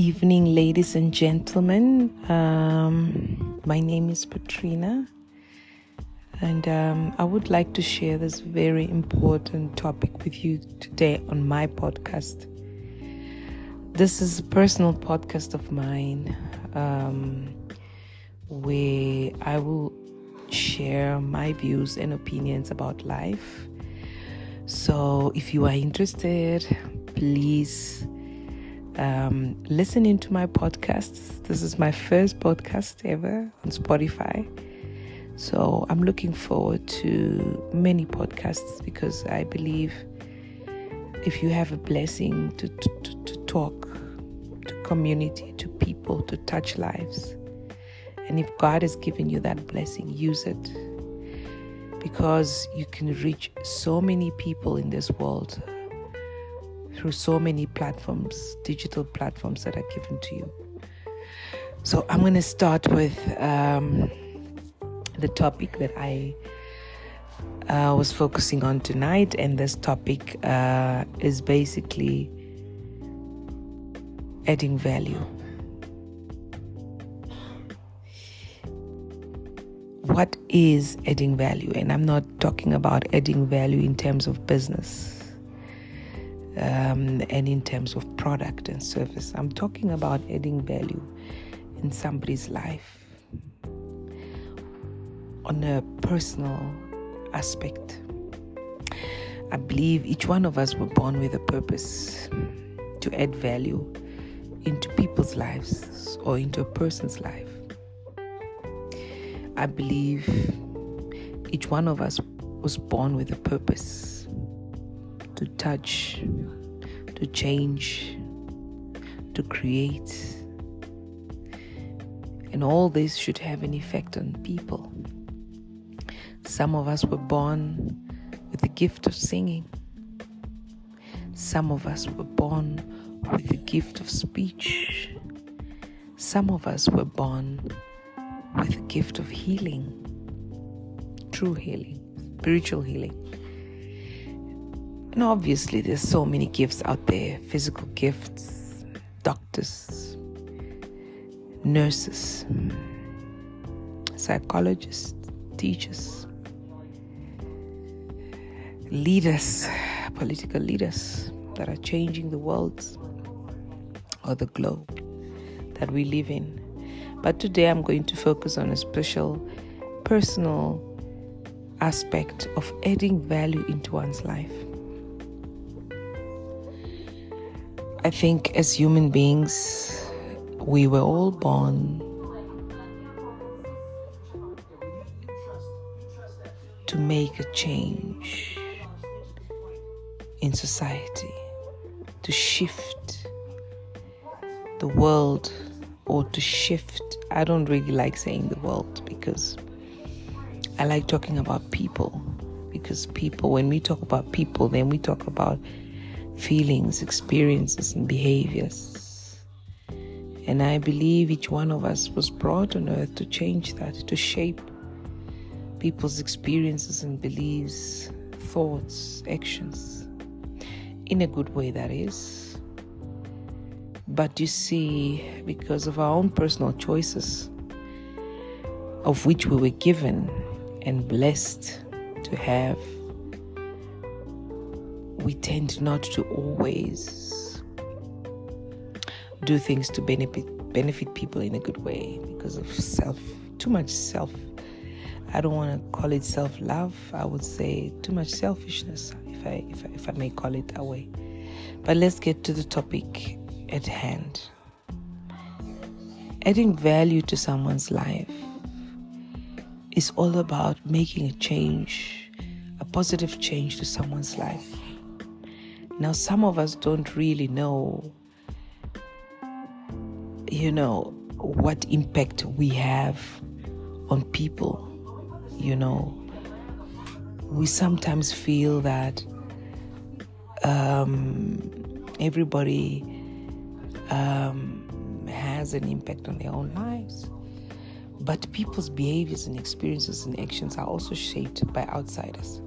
evening, ladies and gentlemen. Um, my name is Patrina, and um, I would like to share this very important topic with you today on my podcast. This is a personal podcast of mine um, where I will share my views and opinions about life. So, if you are interested, please um, listening to my podcasts. This is my first podcast ever on Spotify. So I'm looking forward to many podcasts because I believe if you have a blessing to, to, to talk to community, to people, to touch lives, and if God has given you that blessing, use it because you can reach so many people in this world through so many platforms, digital platforms that are given to you. So I'm going to start with um, the topic that I uh, was focusing on tonight, and this topic uh, is basically adding value. What is adding value? And I'm not talking about adding value in terms of business um, and in terms of product and service. I'm talking about adding value in somebody's life on a personal aspect. I believe each one of us were born with a purpose to add value into people's lives or into a person's life. I believe each one of us was born with a purpose to touch, to change, to create. And all this should have an effect on people. Some of us were born with the gift of singing. Some of us were born with the gift of speech. Some of us were born with the gift of healing, true healing, spiritual healing. And obviously, there's so many gifts out there physical gifts, doctors, nurses, psychologists, teachers, leaders, political leaders that are changing the world or the globe that we live in. But today I'm going to focus on a special personal aspect of adding value into one's life. I think as human beings, we were all born to make a change in society, to shift the world or to shift. I don't really like saying the world because I like talking about people. Because people, when we talk about people, then we talk about feelings, experiences, and behaviors. And I believe each one of us was brought on earth to change that, to shape people's experiences and beliefs, thoughts, actions, in a good way, that is. But you see, because of our own personal choices, of which we were given and blessed to have we tend not to always do things to benefit benefit people in a good way because of self too much self I don't want to call it self love I would say too much selfishness if I, if I if I may call it that way. But let's get to the topic at hand. Adding value to someone's life is all about making a change a positive change to someone's life now, some of us don't really know, you know, what impact we have on people. You know, we sometimes feel that um, everybody um, has an impact on their own lives. But people's behaviors and experiences and actions are also shaped by outsiders.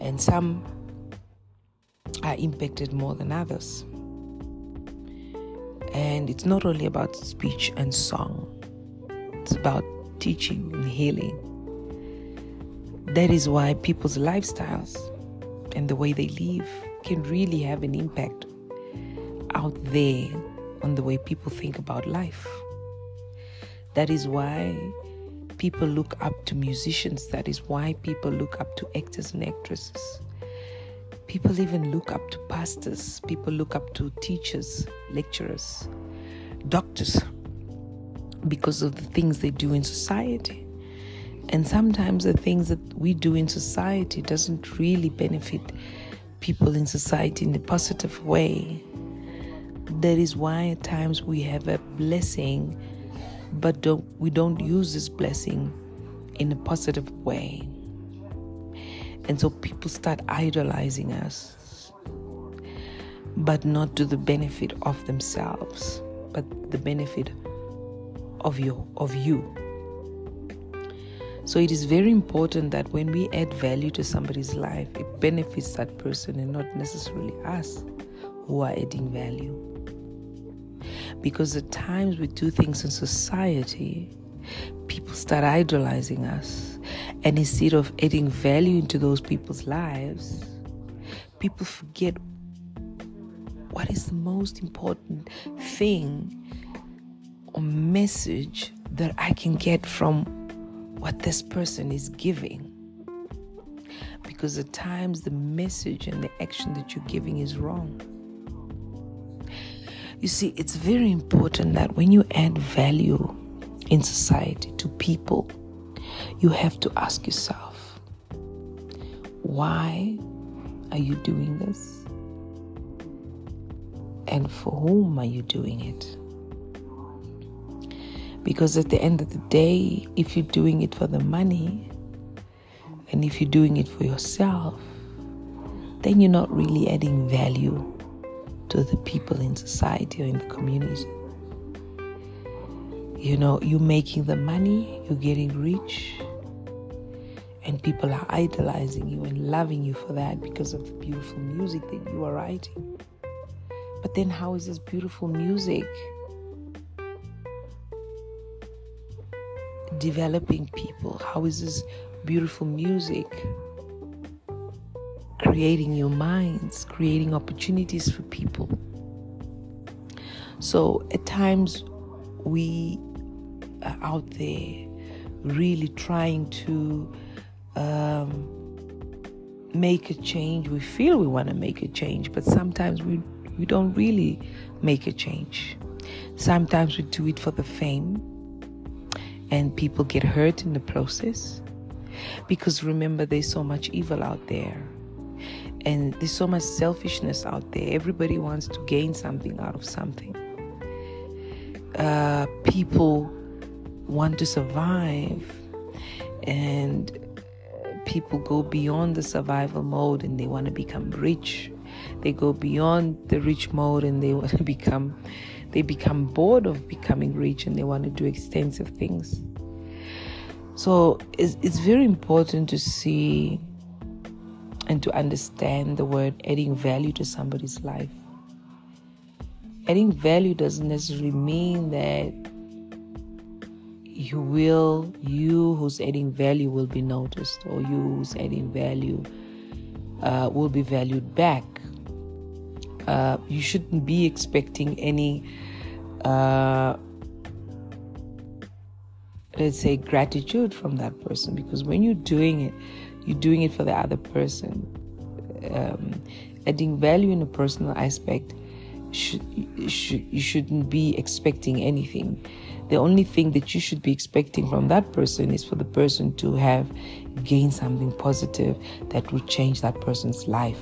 And some are impacted more than others. And it's not only about speech and song, it's about teaching and healing. That is why people's lifestyles and the way they live can really have an impact out there on the way people think about life. That is why people look up to musicians. That is why people look up to actors and actresses. People even look up to pastors. People look up to teachers, lecturers, doctors because of the things they do in society. And sometimes the things that we do in society doesn't really benefit people in society in a positive way. That is why at times we have a blessing, but don't, we don't use this blessing in a positive way. And so people start idolizing us, but not to the benefit of themselves, but the benefit of you of you. So it is very important that when we add value to somebody's life, it benefits that person and not necessarily us who are adding value. Because at times we do things in society, people start idolizing us. And instead of adding value into those people's lives, people forget what is the most important thing or message that I can get from what this person is giving. Because at times the message and the action that you're giving is wrong. You see, it's very important that when you add value in society to people, you have to ask yourself, why are you doing this? And for whom are you doing it? Because at the end of the day, if you're doing it for the money and if you're doing it for yourself, then you're not really adding value to the people in society or in the community. You know, you're making the money, you're getting rich, and people are idolizing you and loving you for that because of the beautiful music that you are writing. But then, how is this beautiful music developing people? How is this beautiful music creating your minds, creating opportunities for people? So at times we out there really trying to um, make a change. We feel we want to make a change, but sometimes we, we don't really make a change. Sometimes we do it for the fame and people get hurt in the process. Because remember, there's so much evil out there, and there's so much selfishness out there. Everybody wants to gain something out of something. Uh, people want to survive, and people go beyond the survival mode and they want to become rich. They go beyond the rich mode and they want to become they become bored of becoming rich and they want to do extensive things. So it's, it's very important to see and to understand the word adding value to somebody's life. Adding value doesn't necessarily mean that you will, you who's adding value will be noticed, or you who's adding value uh, will be valued back. Uh, you shouldn't be expecting any, uh, let's say, gratitude from that person because when you're doing it, you're doing it for the other person. Um, adding value in a personal aspect, should, you shouldn't be expecting anything. The only thing that you should be expecting from that person is for the person to have gained something positive that will change that person's life.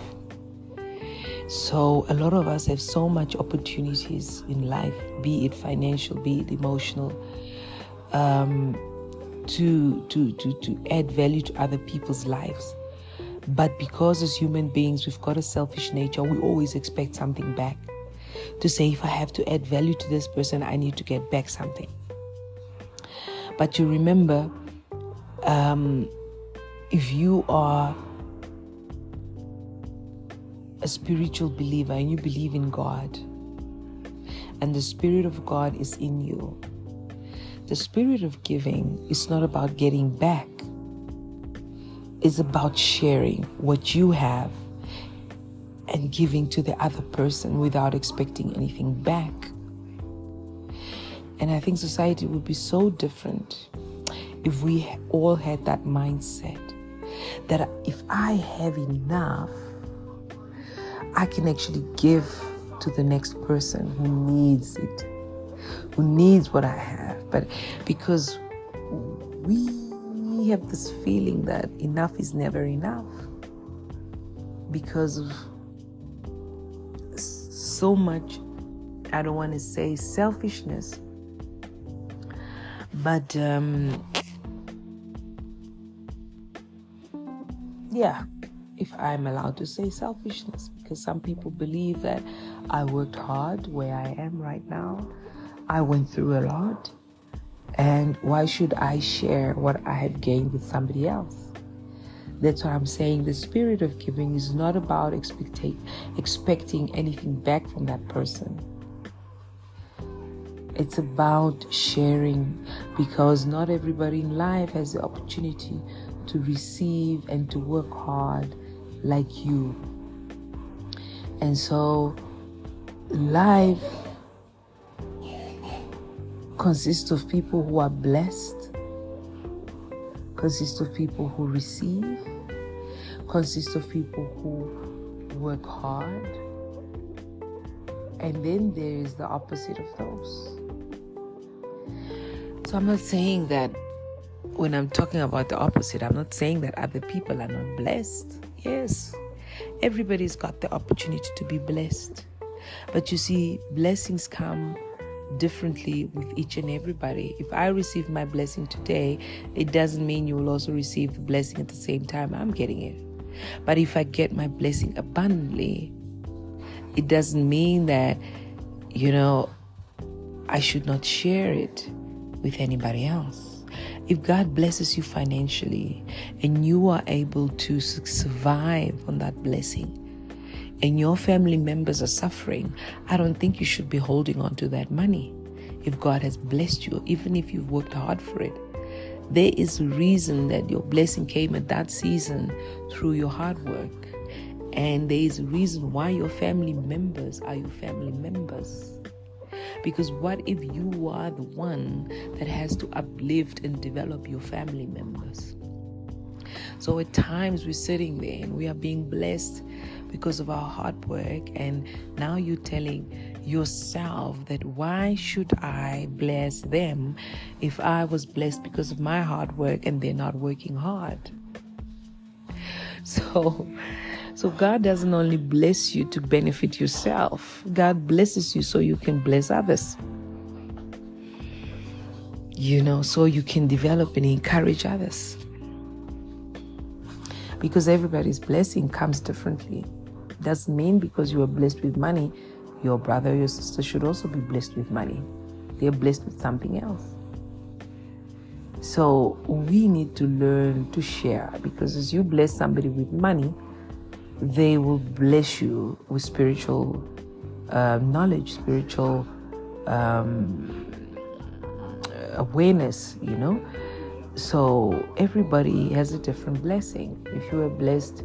So, a lot of us have so much opportunities in life, be it financial, be it emotional, um, to, to, to, to add value to other people's lives. But because as human beings, we've got a selfish nature, we always expect something back. To say, if I have to add value to this person, I need to get back something. But you remember, um, if you are a spiritual believer and you believe in God, and the Spirit of God is in you. The spirit of giving is not about getting back, it's about sharing what you have and giving to the other person without expecting anything back. And I think society would be so different if we all had that mindset that if I have enough, I can actually give to the next person who needs it, who needs what I have. But because we have this feeling that enough is never enough because of so much, I don't want to say selfishness, but um, yeah, if I'm allowed to say selfishness, because some people believe that I worked hard where I am right now. I went through a lot. And why should I share what I have gained with somebody else? That's what I'm saying. The spirit of giving is not about expecting expecting anything back from that person. It's about sharing because not everybody in life has the opportunity to receive and to work hard like you. And so life consists of people who are blessed, consists of people who receive, consists of people who work hard, and then there is the opposite of those. So I'm not saying that when I'm talking about the opposite, I'm not saying that other people are not blessed. Yes, everybody's got the opportunity to be blessed. But you see, blessings come differently with each and everybody. If I receive my blessing today, it doesn't mean you will also receive the blessing at the same time I'm getting it. But if I get my blessing abundantly, it doesn't mean that, you know, I should not share it with anybody else. If God blesses you financially and you are able to survive on that blessing, and your family members are suffering, I don't think you should be holding on to that money. If God has blessed you, even if you've worked hard for it, there is a reason that your blessing came at that season through your hard work. And there is a reason why your family members are your family members. Because what if you are the one that has to uplift and develop your family members? So at times we're sitting there and we are being blessed because of our hard work, and now you're telling yourself that why should I bless them if I was blessed because of my hard work and they're not working hard? So so God doesn't only bless you to benefit yourself, God blesses you so you can bless others. You know, so you can develop and encourage others. Because everybody's blessing comes differently. Doesn't mean because you are blessed with money, your brother or your sister should also be blessed with money. They're blessed with something else. So we need to learn to share because as you bless somebody with money, they will bless you with spiritual uh, knowledge, spiritual um, awareness, you know. So everybody has a different blessing. If you are blessed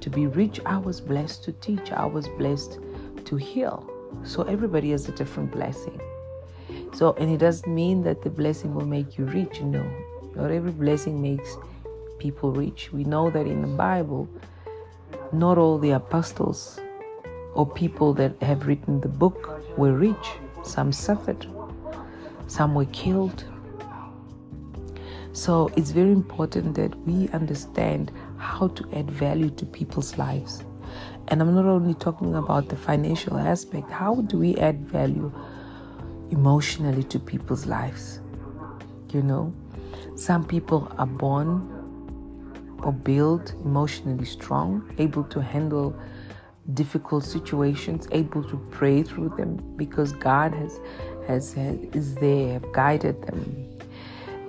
to be rich, I was blessed to teach, I was blessed to heal. So everybody has a different blessing. So, and it doesn't mean that the blessing will make you rich. No, not every blessing makes people rich. We know that in the Bible, not all the apostles or people that have written the book were rich. Some suffered, some were killed. So it's very important that we understand how to add value to people's lives. And I'm not only talking about the financial aspect, how do we add value emotionally to people's lives? You know, some people are born or built emotionally strong, able to handle difficult situations, able to pray through them because God has has, has is there, have guided them.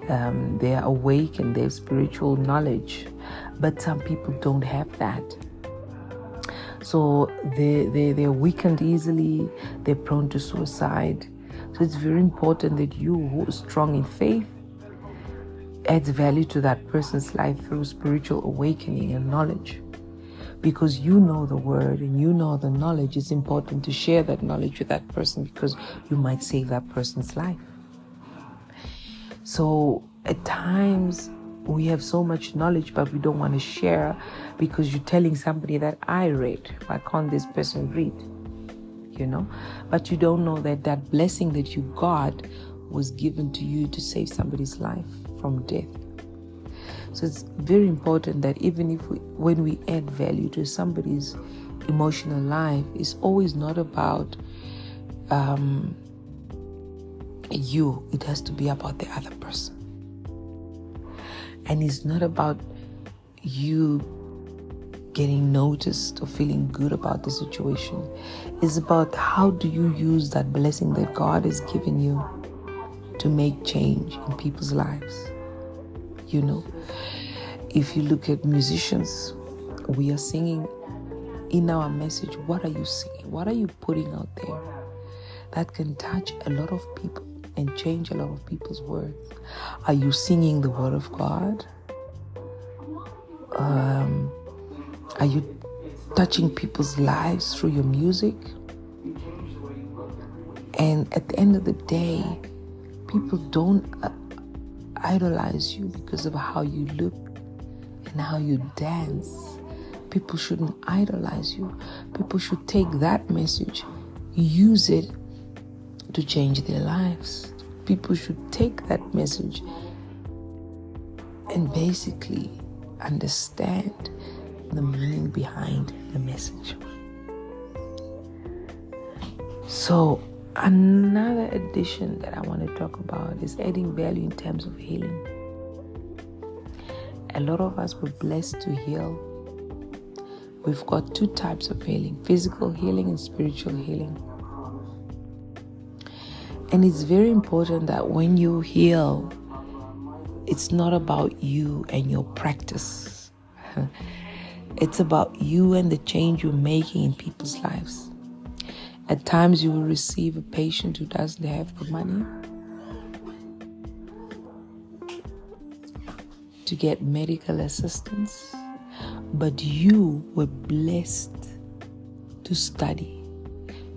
Um, they are awake and they have spiritual knowledge, but some people don't have that. So they, they, they're weakened easily, they're prone to suicide. So it's very important that you, who are strong in faith, adds value to that person's life through spiritual awakening and knowledge. Because you know the word and you know the knowledge, it's important to share that knowledge with that person because you might save that person's life. So at times we have so much knowledge, but we don't want to share because you're telling somebody that I read. Why can't this person read? You know, but you don't know that that blessing that you got was given to you to save somebody's life from death. So it's very important that even if we, when we add value to somebody's emotional life, it's always not about um, you. It has to be about the other person, and it's not about you getting noticed or feeling good about the situation. It's about how do you use that blessing that God has given you to make change in people's lives. You know, if you look at musicians, we are singing in our message. What are you singing? What are you putting out there that can touch a lot of people and change a lot of people's words? Are you singing the word of God? Um, are you touching people's lives through your music? And at the end of the day, people don't uh, idolize you because of how you look and how you dance. People shouldn't idolize you. People should take that message, use it to change their lives. People should take that message and basically understand the meaning behind the message. So, another addition that I want to talk about is adding value in terms of healing. A lot of us were blessed to heal. We've got two types of healing physical healing and spiritual healing. And it's very important that when you heal, it's not about you and your practice. It's about you and the change you're making in people's lives. At times, you will receive a patient who doesn't have the money to get medical assistance, but you were blessed to study.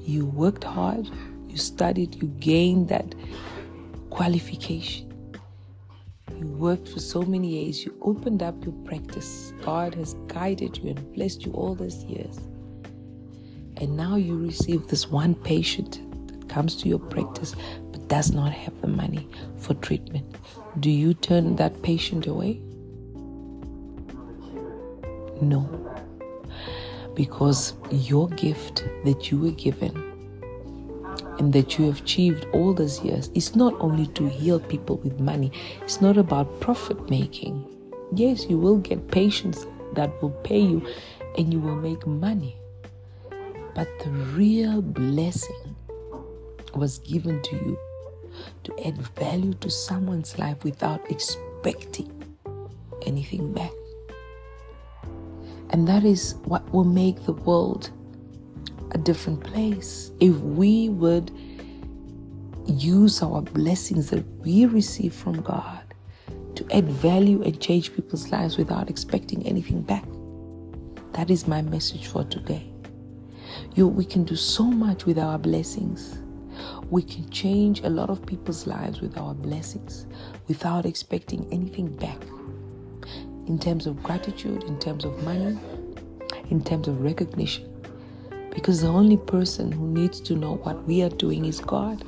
You worked hard, you studied, you gained that qualification. You worked for so many years. You opened up your practice. God has guided you and blessed you all these years. And now you receive this one patient that comes to your practice but does not have the money for treatment. Do you turn that patient away? No. Because your gift that you were given and that you have achieved all these years is not only to heal people with money, it's not about profit making. Yes, you will get patients that will pay you and you will make money. But the real blessing was given to you to add value to someone's life without expecting anything back. And that is what will make the world a different place if we would use our blessings that we receive from God to add value and change people's lives without expecting anything back. That is my message for today. You, we can do so much with our blessings. We can change a lot of people's lives with our blessings without expecting anything back. In terms of gratitude, in terms of money, in terms of recognition. Because the only person who needs to know what we are doing is God.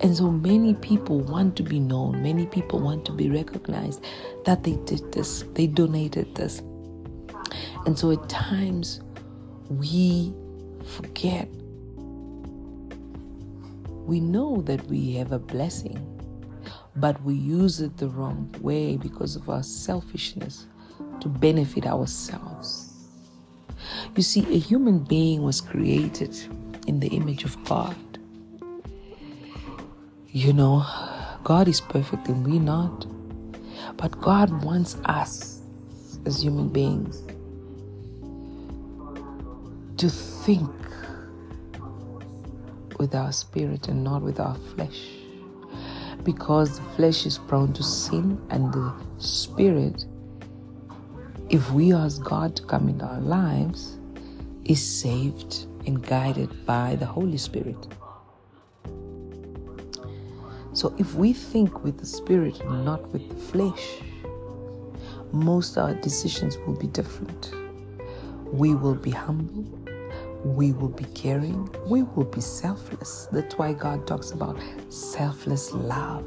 And so many people want to be known, many people want to be recognized that they did this, they donated this. And so at times we forget. We know that we have a blessing, but we use it the wrong way because of our selfishness to benefit ourselves. You see, a human being was created in the image of God. You know, God is perfect and we're not. But God wants us as human beings to think with our spirit and not with our flesh. Because the flesh is prone to sin and the spirit, if we ask God to come into our lives, is saved and guided by the Holy Spirit. So if we think with the spirit not with the flesh, most our decisions will be different. We will be humble we will be caring, we will be selfless. That's why God talks about selfless love.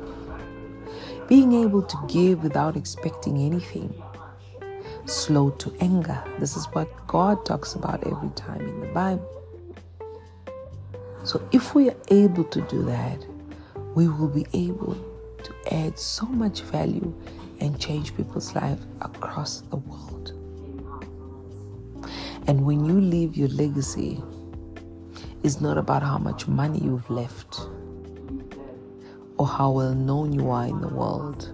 Being able to give without expecting anything. Slow to anger. This is what God talks about every time in the Bible. So, if we are able to do that, we will be able to add so much value and change people's lives across the world. And when you leave your legacy, it's not about how much money you've left or how well known you are in the world.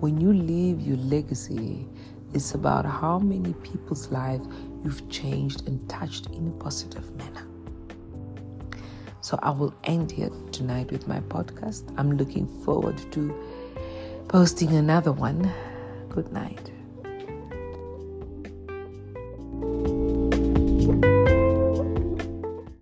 When you leave your legacy, it's about how many people's lives you've changed and touched in a positive manner. So I will end here tonight with my podcast. I'm looking forward to posting another one. Good night.